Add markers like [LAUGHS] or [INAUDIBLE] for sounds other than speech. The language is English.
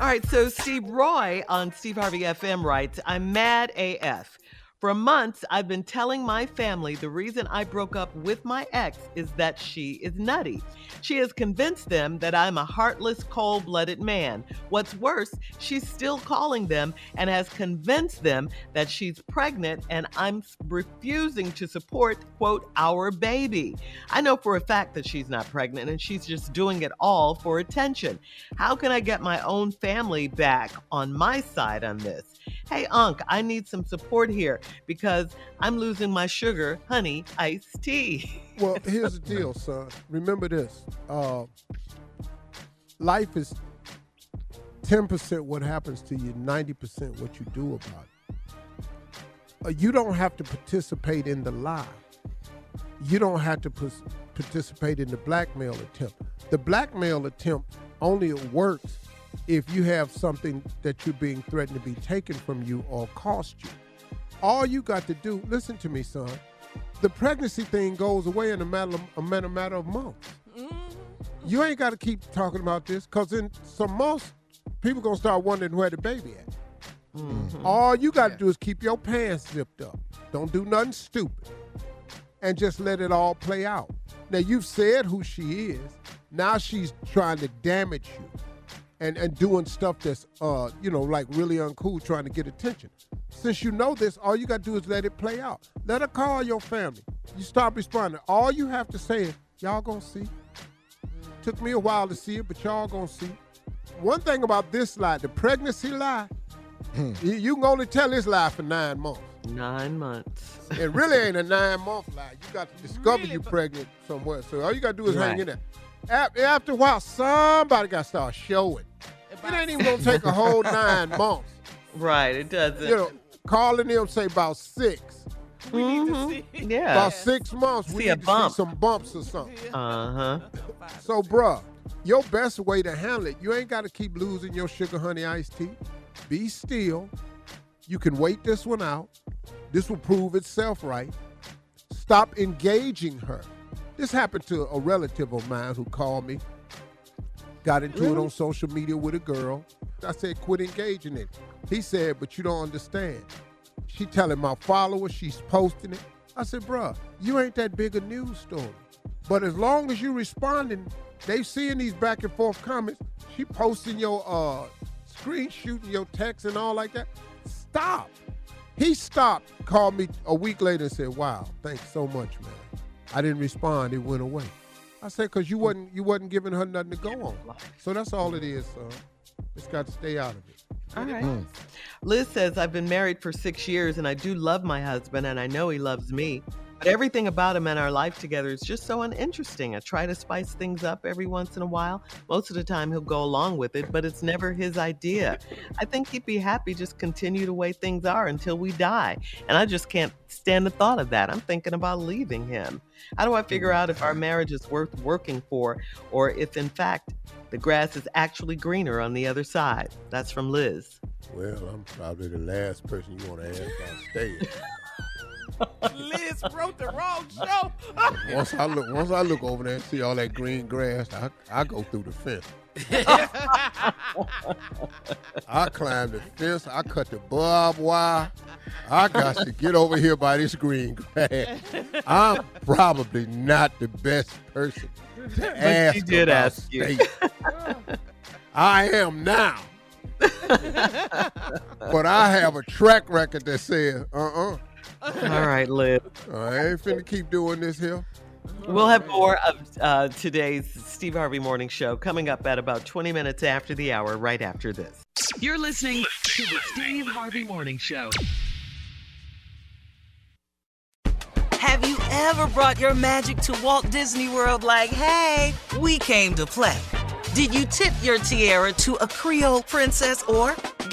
All right, so Steve Roy on Steve Harvey FM writes, I'm mad AF. For months, I've been telling my family the reason I broke up with my ex is that she is nutty. She has convinced them that I'm a heartless, cold blooded man. What's worse, she's still calling them and has convinced them that she's pregnant and I'm refusing to support, quote, our baby. I know for a fact that she's not pregnant and she's just doing it all for attention. How can I get my own family back on my side on this? Hey, Unc, I need some support here because I'm losing my sugar, honey, iced tea. Well, [LAUGHS] here's the deal, son. Remember this. Uh, life is 10% what happens to you, 90% what you do about it. Uh, you don't have to participate in the lie. You don't have to p- participate in the blackmail attempt. The blackmail attempt only works if you have something that you're being threatened to be taken from you or cost you. All you got to do, listen to me, son. The pregnancy thing goes away in a matter of, a matter, of months. You ain't got to keep talking about this because in some months, people gonna start wondering where the baby at. All you got to do is keep your pants zipped up. Don't do nothing stupid, and just let it all play out. Now you've said who she is. Now she's trying to damage you and and doing stuff that's uh you know like really uncool trying to get attention since you know this all you got to do is let it play out. Let her call your family. You stop responding. All you have to say is y'all gonna see. Took me a while to see it but y'all gonna see. One thing about this lie the pregnancy lie hmm. you, you can only tell this lie for nine months. Nine months. [LAUGHS] it really ain't a nine month lie. You got to discover you pregnant somewhere. So all you got to do is hang in there. After a while somebody got to start showing. It ain't even gonna take a whole [LAUGHS] nine months. Right, it doesn't. You know, calling them say about six. Mhm. Yeah. About six [LAUGHS] months, we See a need to see some bumps or something. Uh huh. So, bruh, your best way to handle it, you ain't got to keep losing your sugar honey iced tea. Be still. You can wait this one out. This will prove itself right. Stop engaging her. This happened to a relative of mine who called me. Got into it on social media with a girl. I said, quit engaging it. He said, but you don't understand. She telling my followers, she's posting it. I said, bruh, you ain't that big a news story. But as long as you responding, they seeing these back and forth comments. She posting your uh screen shooting your text and all like that. Stop. He stopped, called me a week later and said, Wow, thanks so much, man. I didn't respond, it went away. I said, because you wasn't you wasn't giving her nothing to go on. So that's all it is, son. Just got to stay out of it. All right. Hmm. Liz says, I've been married for six years and I do love my husband and I know he loves me. Everything about him and our life together is just so uninteresting. I try to spice things up every once in a while. Most of the time he'll go along with it, but it's never his idea. [LAUGHS] I think he'd be happy just continue the way things are until we die. And I just can't stand the thought of that. I'm thinking about leaving him. How do I figure mm-hmm. out if our marriage is worth working for or if in fact the grass is actually greener on the other side? That's from Liz. Well, I'm probably the last person you want to ask about staying. [LAUGHS] Liz wrote the wrong show. once I look, once I look over there and see all that green grass, I, I go through the fence. I climb the fence. I cut the barbed wire. I got to get over here by this green grass. I'm probably not the best person to ask she did about ask you. I am now. [LAUGHS] but I have a track record that says, uh-uh. All right, Liv. I ain't finna keep doing this here. We'll have more of uh, today's Steve Harvey Morning Show coming up at about 20 minutes after the hour, right after this. You're listening to the Steve Harvey Morning Show. Have you ever brought your magic to Walt Disney World like, hey, we came to play? Did you tip your tiara to a Creole princess or